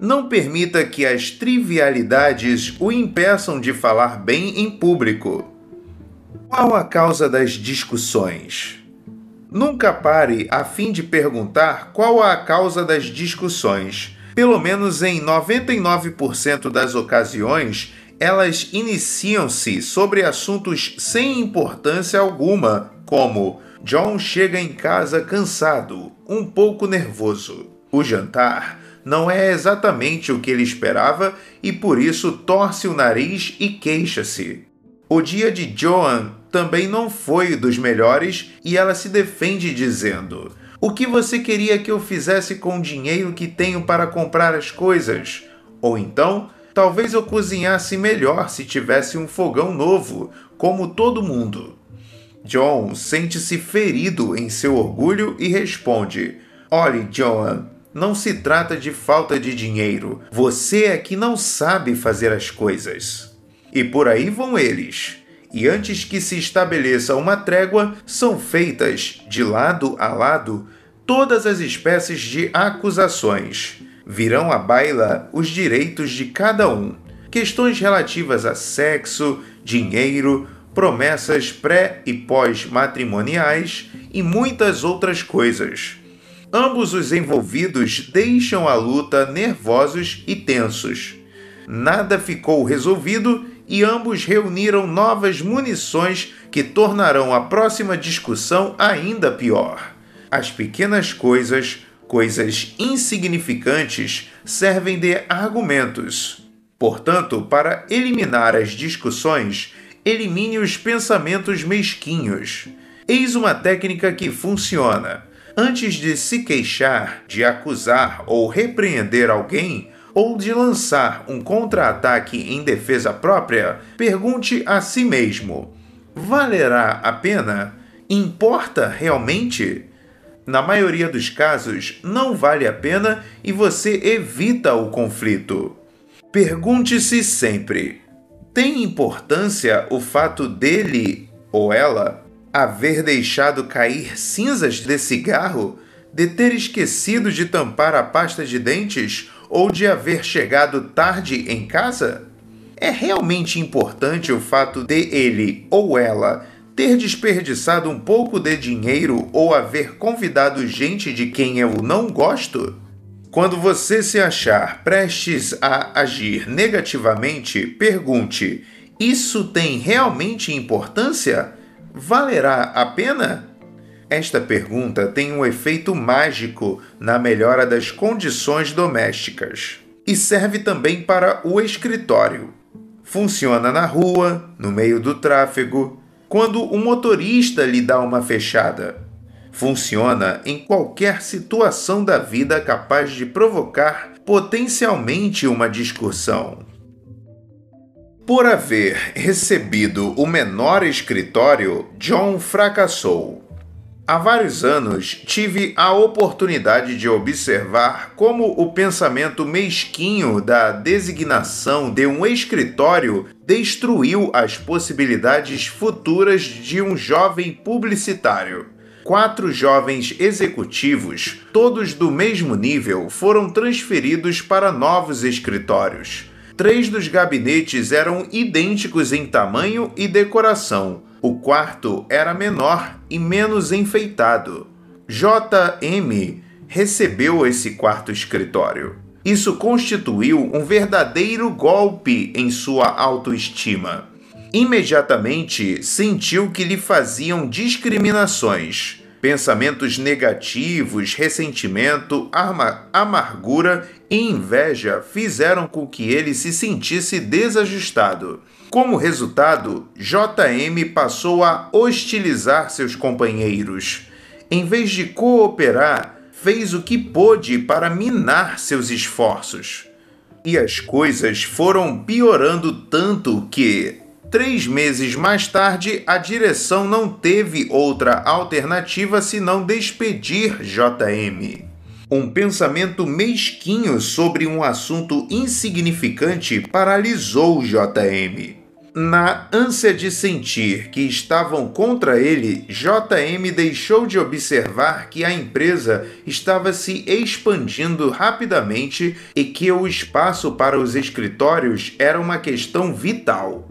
Não permita que as trivialidades o impeçam de falar bem em público. Qual a causa das discussões? Nunca pare a fim de perguntar qual a causa das discussões. Pelo menos em 99% das ocasiões, elas iniciam-se sobre assuntos sem importância alguma, como John chega em casa cansado, um pouco nervoso. O jantar não é exatamente o que ele esperava e por isso torce o nariz e queixa-se. O dia de Joan também não foi dos melhores e ela se defende dizendo: O que você queria que eu fizesse com o dinheiro que tenho para comprar as coisas? Ou então, Talvez eu cozinhasse melhor se tivesse um fogão novo, como todo mundo. John sente-se ferido em seu orgulho e responde: Olhe, John, não se trata de falta de dinheiro. Você é que não sabe fazer as coisas. E por aí vão eles. E antes que se estabeleça uma trégua, são feitas, de lado a lado, todas as espécies de acusações virão à baila os direitos de cada um, questões relativas a sexo, dinheiro, promessas pré e pós-matrimoniais e muitas outras coisas. Ambos os envolvidos deixam a luta nervosos e tensos. Nada ficou resolvido e ambos reuniram novas munições que tornarão a próxima discussão ainda pior. As pequenas coisas Coisas insignificantes servem de argumentos. Portanto, para eliminar as discussões, elimine os pensamentos mesquinhos. Eis uma técnica que funciona. Antes de se queixar, de acusar ou repreender alguém, ou de lançar um contra-ataque em defesa própria, pergunte a si mesmo: valerá a pena? Importa realmente? na maioria dos casos, não vale a pena e você evita o conflito. Pergunte-se sempre: tem importância o fato dele ou ela haver deixado cair cinzas de cigarro, de ter esquecido de tampar a pasta de dentes ou de haver chegado tarde em casa? É realmente importante o fato de ele ou ela ter desperdiçado um pouco de dinheiro ou haver convidado gente de quem eu não gosto? Quando você se achar prestes a agir negativamente, pergunte: Isso tem realmente importância? Valerá a pena? Esta pergunta tem um efeito mágico na melhora das condições domésticas e serve também para o escritório. Funciona na rua, no meio do tráfego, quando o motorista lhe dá uma fechada. Funciona em qualquer situação da vida capaz de provocar potencialmente uma discussão. Por haver recebido o menor escritório, John fracassou. Há vários anos tive a oportunidade de observar como o pensamento mesquinho da designação de um escritório destruiu as possibilidades futuras de um jovem publicitário. Quatro jovens executivos, todos do mesmo nível, foram transferidos para novos escritórios. Três dos gabinetes eram idênticos em tamanho e decoração o quarto era menor e menos enfeitado. JM recebeu esse quarto escritório. Isso constituiu um verdadeiro golpe em sua autoestima. Imediatamente sentiu que lhe faziam discriminações. Pensamentos negativos, ressentimento, amargura e inveja fizeram com que ele se sentisse desajustado. Como resultado, JM passou a hostilizar seus companheiros. Em vez de cooperar, fez o que pôde para minar seus esforços. E as coisas foram piorando tanto que, três meses mais tarde, a direção não teve outra alternativa senão despedir JM. Um pensamento mesquinho sobre um assunto insignificante paralisou JM. Na ânsia de sentir que estavam contra ele, JM deixou de observar que a empresa estava se expandindo rapidamente e que o espaço para os escritórios era uma questão vital.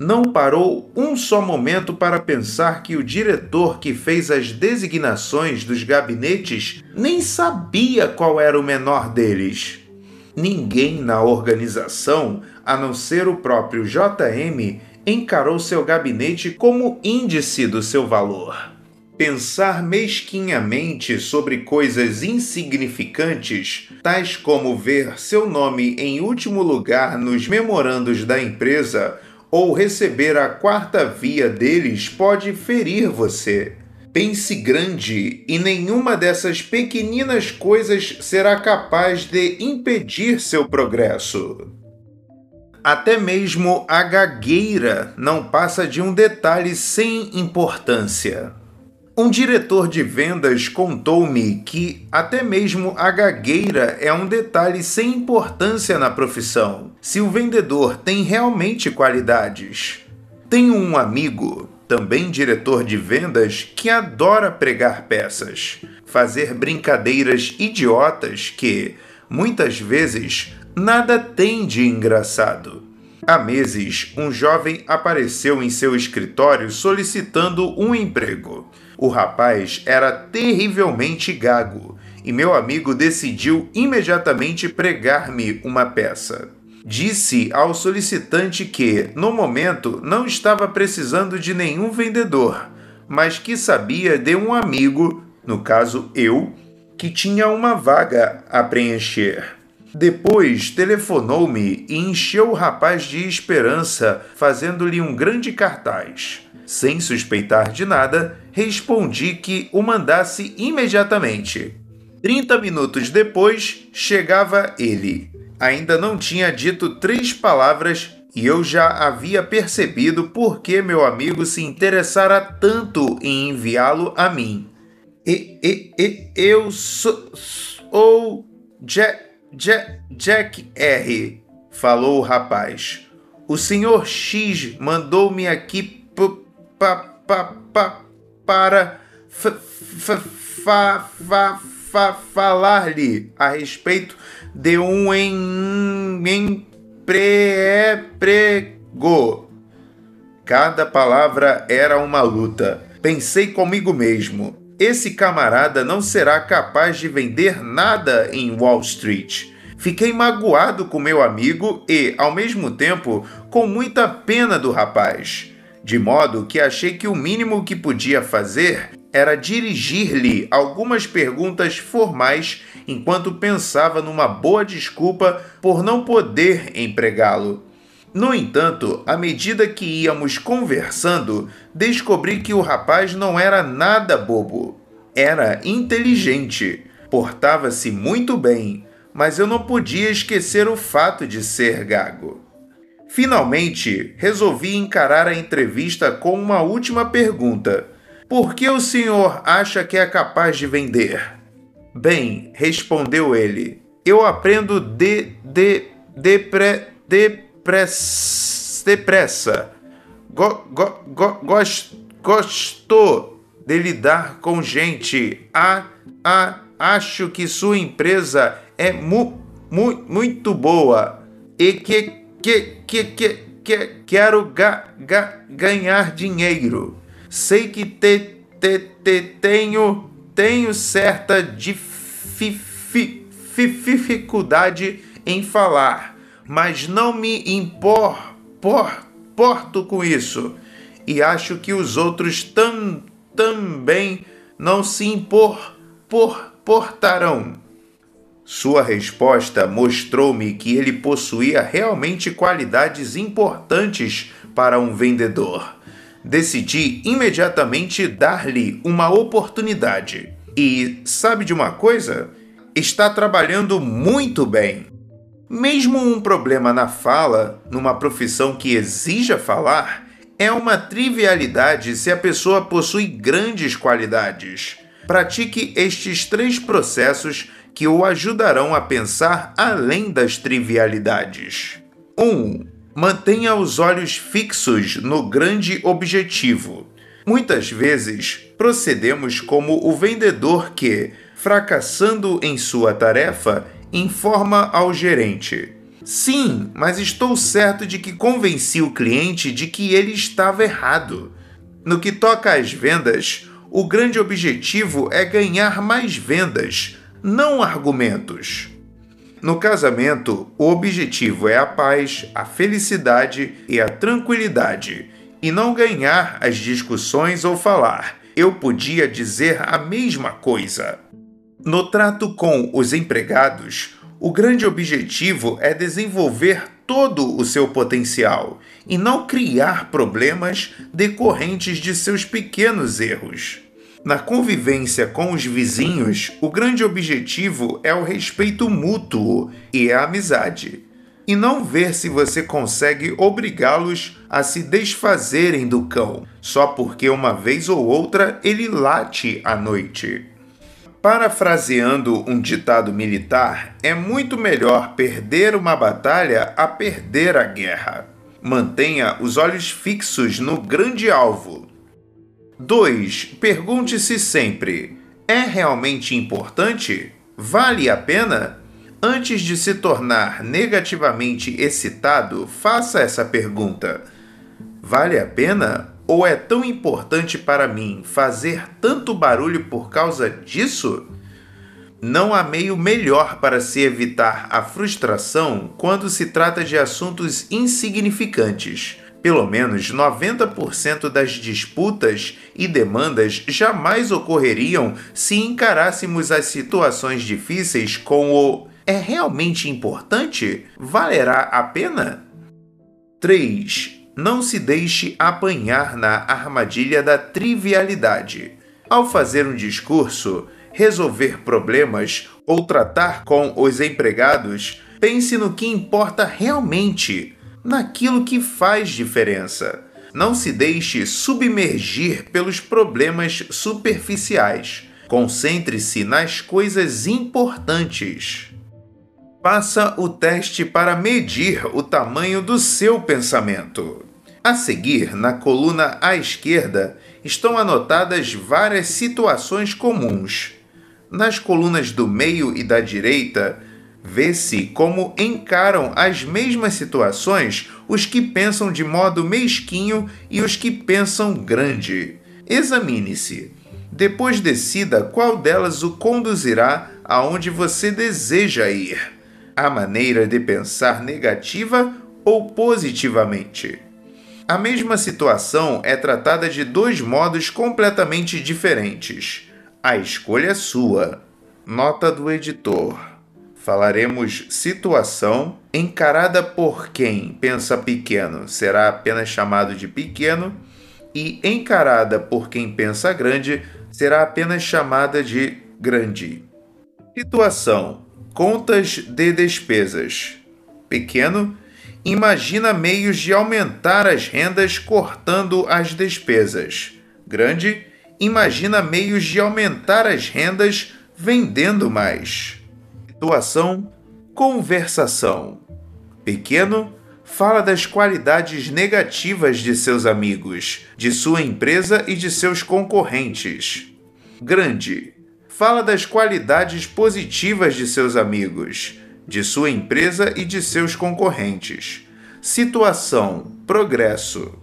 Não parou um só momento para pensar que o diretor que fez as designações dos gabinetes nem sabia qual era o menor deles. Ninguém na organização, a não ser o próprio JM, encarou seu gabinete como índice do seu valor. Pensar mesquinhamente sobre coisas insignificantes, tais como ver seu nome em último lugar nos memorandos da empresa ou receber a quarta via deles, pode ferir você. Pense grande e nenhuma dessas pequeninas coisas será capaz de impedir seu progresso. Até mesmo a gagueira não passa de um detalhe sem importância. Um diretor de vendas contou-me que até mesmo a gagueira é um detalhe sem importância na profissão, se o vendedor tem realmente qualidades. Tenho um amigo também diretor de vendas que adora pregar peças, fazer brincadeiras idiotas que, muitas vezes, nada tem de engraçado. Há meses, um jovem apareceu em seu escritório solicitando um emprego. O rapaz era terrivelmente gago e meu amigo decidiu imediatamente pregar-me uma peça. Disse ao solicitante que, no momento, não estava precisando de nenhum vendedor, mas que sabia de um amigo, no caso eu, que tinha uma vaga a preencher. Depois telefonou-me e encheu o rapaz de esperança, fazendo-lhe um grande cartaz. Sem suspeitar de nada, respondi que o mandasse imediatamente. Trinta minutos depois, chegava ele ainda não tinha dito três palavras e eu já havia percebido por que meu amigo se interessara tanto em enviá-lo a mim. E, e, e eu sou, sou Jack, Jack, Jack R, falou o rapaz. O senhor X mandou-me aqui pa, pa, pa, para falar-lhe a respeito de um emprego. Cada palavra era uma luta. Pensei comigo mesmo: esse camarada não será capaz de vender nada em Wall Street. Fiquei magoado com meu amigo e, ao mesmo tempo, com muita pena do rapaz, de modo que achei que o mínimo que podia fazer era dirigir-lhe algumas perguntas formais enquanto pensava numa boa desculpa por não poder empregá-lo. No entanto, à medida que íamos conversando, descobri que o rapaz não era nada bobo. Era inteligente, portava-se muito bem, mas eu não podia esquecer o fato de ser gago. Finalmente, resolvi encarar a entrevista com uma última pergunta. Por que o senhor acha que é capaz de vender? Bem, respondeu ele, eu aprendo de, de, depre, depress, depressa. Go, go, go, gost, gostou de lidar com gente. A, a, acho que sua empresa é mu, mu, muito boa e que, que, que, que, que quero ga, ga, ganhar dinheiro. Sei que te, te, te tenho, tenho certa dificuldade em falar, mas não me impor, por, porto com isso. E acho que os outros tam, também não se impor, por, portarão. Sua resposta mostrou-me que ele possuía realmente qualidades importantes para um vendedor. Decidi imediatamente dar-lhe uma oportunidade. E sabe de uma coisa? Está trabalhando muito bem. Mesmo um problema na fala, numa profissão que exija falar, é uma trivialidade se a pessoa possui grandes qualidades. Pratique estes três processos que o ajudarão a pensar além das trivialidades. 1. Um, mantenha os olhos fixos no grande objetivo. Muitas vezes procedemos como o vendedor que, fracassando em sua tarefa, informa ao gerente: Sim, mas estou certo de que convenci o cliente de que ele estava errado. No que toca às vendas, o grande objetivo é ganhar mais vendas, não argumentos. No casamento, o objetivo é a paz, a felicidade e a tranquilidade, e não ganhar as discussões ou falar. Eu podia dizer a mesma coisa. No trato com os empregados, o grande objetivo é desenvolver todo o seu potencial e não criar problemas decorrentes de seus pequenos erros. Na convivência com os vizinhos, o grande objetivo é o respeito mútuo e a amizade, e não ver se você consegue obrigá-los a se desfazerem do cão, só porque uma vez ou outra ele late à noite. Parafraseando um ditado militar, é muito melhor perder uma batalha a perder a guerra. Mantenha os olhos fixos no grande alvo 2. Pergunte-se sempre: é realmente importante? Vale a pena? Antes de se tornar negativamente excitado, faça essa pergunta: Vale a pena? Ou é tão importante para mim fazer tanto barulho por causa disso? Não há meio melhor para se evitar a frustração quando se trata de assuntos insignificantes pelo menos 90% das disputas e demandas jamais ocorreriam se encarássemos as situações difíceis com o é realmente importante? Valerá a pena? 3. Não se deixe apanhar na armadilha da trivialidade. Ao fazer um discurso, resolver problemas ou tratar com os empregados, pense no que importa realmente naquilo que faz diferença. Não se deixe submergir pelos problemas superficiais. Concentre-se nas coisas importantes. Faça o teste para medir o tamanho do seu pensamento. A seguir, na coluna à esquerda, estão anotadas várias situações comuns. Nas colunas do meio e da direita, Vê-se como encaram as mesmas situações os que pensam de modo mesquinho e os que pensam grande. Examine-se. Depois decida qual delas o conduzirá aonde você deseja ir. A maneira de pensar negativa ou positivamente. A mesma situação é tratada de dois modos completamente diferentes. A escolha é sua. Nota do editor. Falaremos situação encarada por quem pensa pequeno será apenas chamado de pequeno e encarada por quem pensa grande será apenas chamada de grande. Situação: contas de despesas. Pequeno imagina meios de aumentar as rendas cortando as despesas. Grande imagina meios de aumentar as rendas vendendo mais. Situação: conversação. Pequeno fala das qualidades negativas de seus amigos, de sua empresa e de seus concorrentes. Grande fala das qualidades positivas de seus amigos, de sua empresa e de seus concorrentes. Situação: progresso.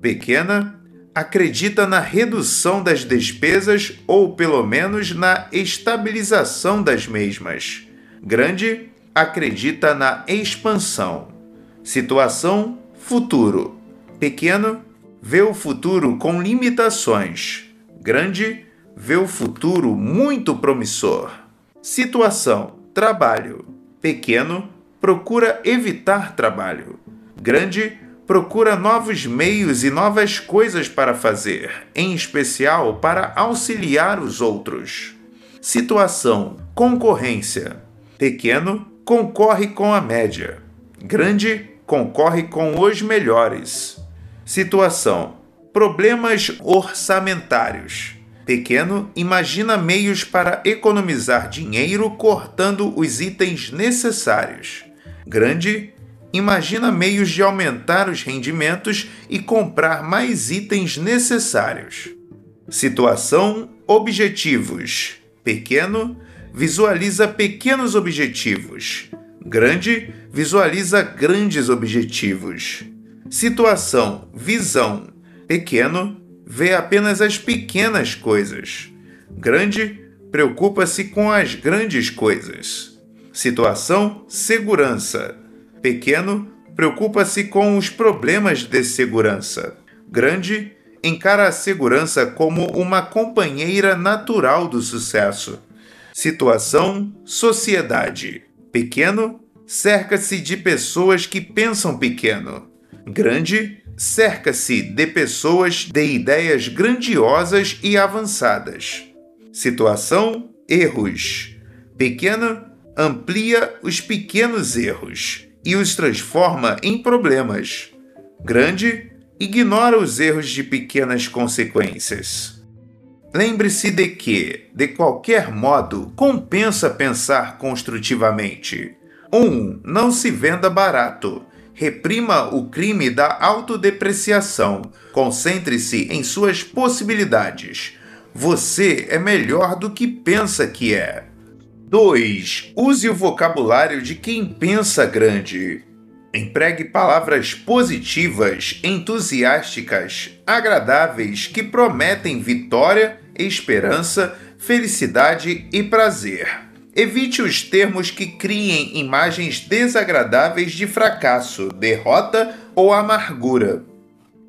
Pequena acredita na redução das despesas ou pelo menos na estabilização das mesmas. Grande acredita na expansão. Situação: futuro. Pequeno vê o futuro com limitações. Grande vê o futuro muito promissor. Situação: trabalho. Pequeno procura evitar trabalho. Grande procura novos meios e novas coisas para fazer, em especial para auxiliar os outros. Situação: concorrência. Pequeno concorre com a média. Grande concorre com os melhores. Situação: problemas orçamentários. Pequeno imagina meios para economizar dinheiro cortando os itens necessários. Grande imagina meios de aumentar os rendimentos e comprar mais itens necessários. Situação: objetivos. Pequeno visualiza pequenos objetivos. Grande visualiza grandes objetivos. Situação: visão. Pequeno vê apenas as pequenas coisas. Grande preocupa-se com as grandes coisas. Situação: segurança. Pequeno preocupa-se com os problemas de segurança. Grande encara a segurança como uma companheira natural do sucesso. Situação: sociedade. Pequeno cerca-se de pessoas que pensam pequeno. Grande cerca-se de pessoas de ideias grandiosas e avançadas. Situação: erros. Pequeno amplia os pequenos erros e os transforma em problemas. Grande ignora os erros de pequenas consequências. Lembre-se de que, de qualquer modo, compensa pensar construtivamente. 1. Um, não se venda barato. Reprima o crime da autodepreciação. Concentre-se em suas possibilidades. Você é melhor do que pensa que é. 2. Use o vocabulário de quem pensa grande. Empregue palavras positivas, entusiásticas, agradáveis que prometem vitória, esperança, felicidade e prazer. Evite os termos que criem imagens desagradáveis de fracasso, derrota ou amargura.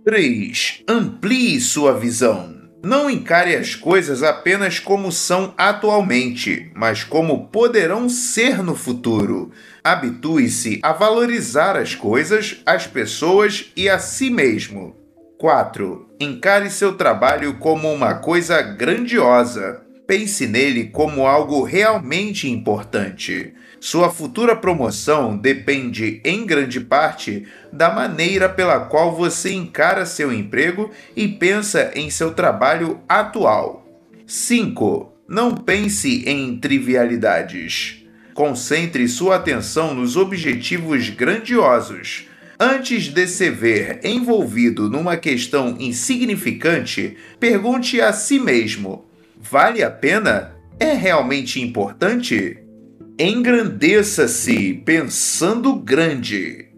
3. Amplie sua visão. Não encare as coisas apenas como são atualmente, mas como poderão ser no futuro. Habitue-se a valorizar as coisas, as pessoas e a si mesmo. 4. Encare seu trabalho como uma coisa grandiosa. Pense nele como algo realmente importante. Sua futura promoção depende, em grande parte, da maneira pela qual você encara seu emprego e pensa em seu trabalho atual. 5. Não pense em trivialidades. Concentre sua atenção nos objetivos grandiosos. Antes de se ver envolvido numa questão insignificante, pergunte a si mesmo: vale a pena? É realmente importante? Engrandeça-se pensando grande.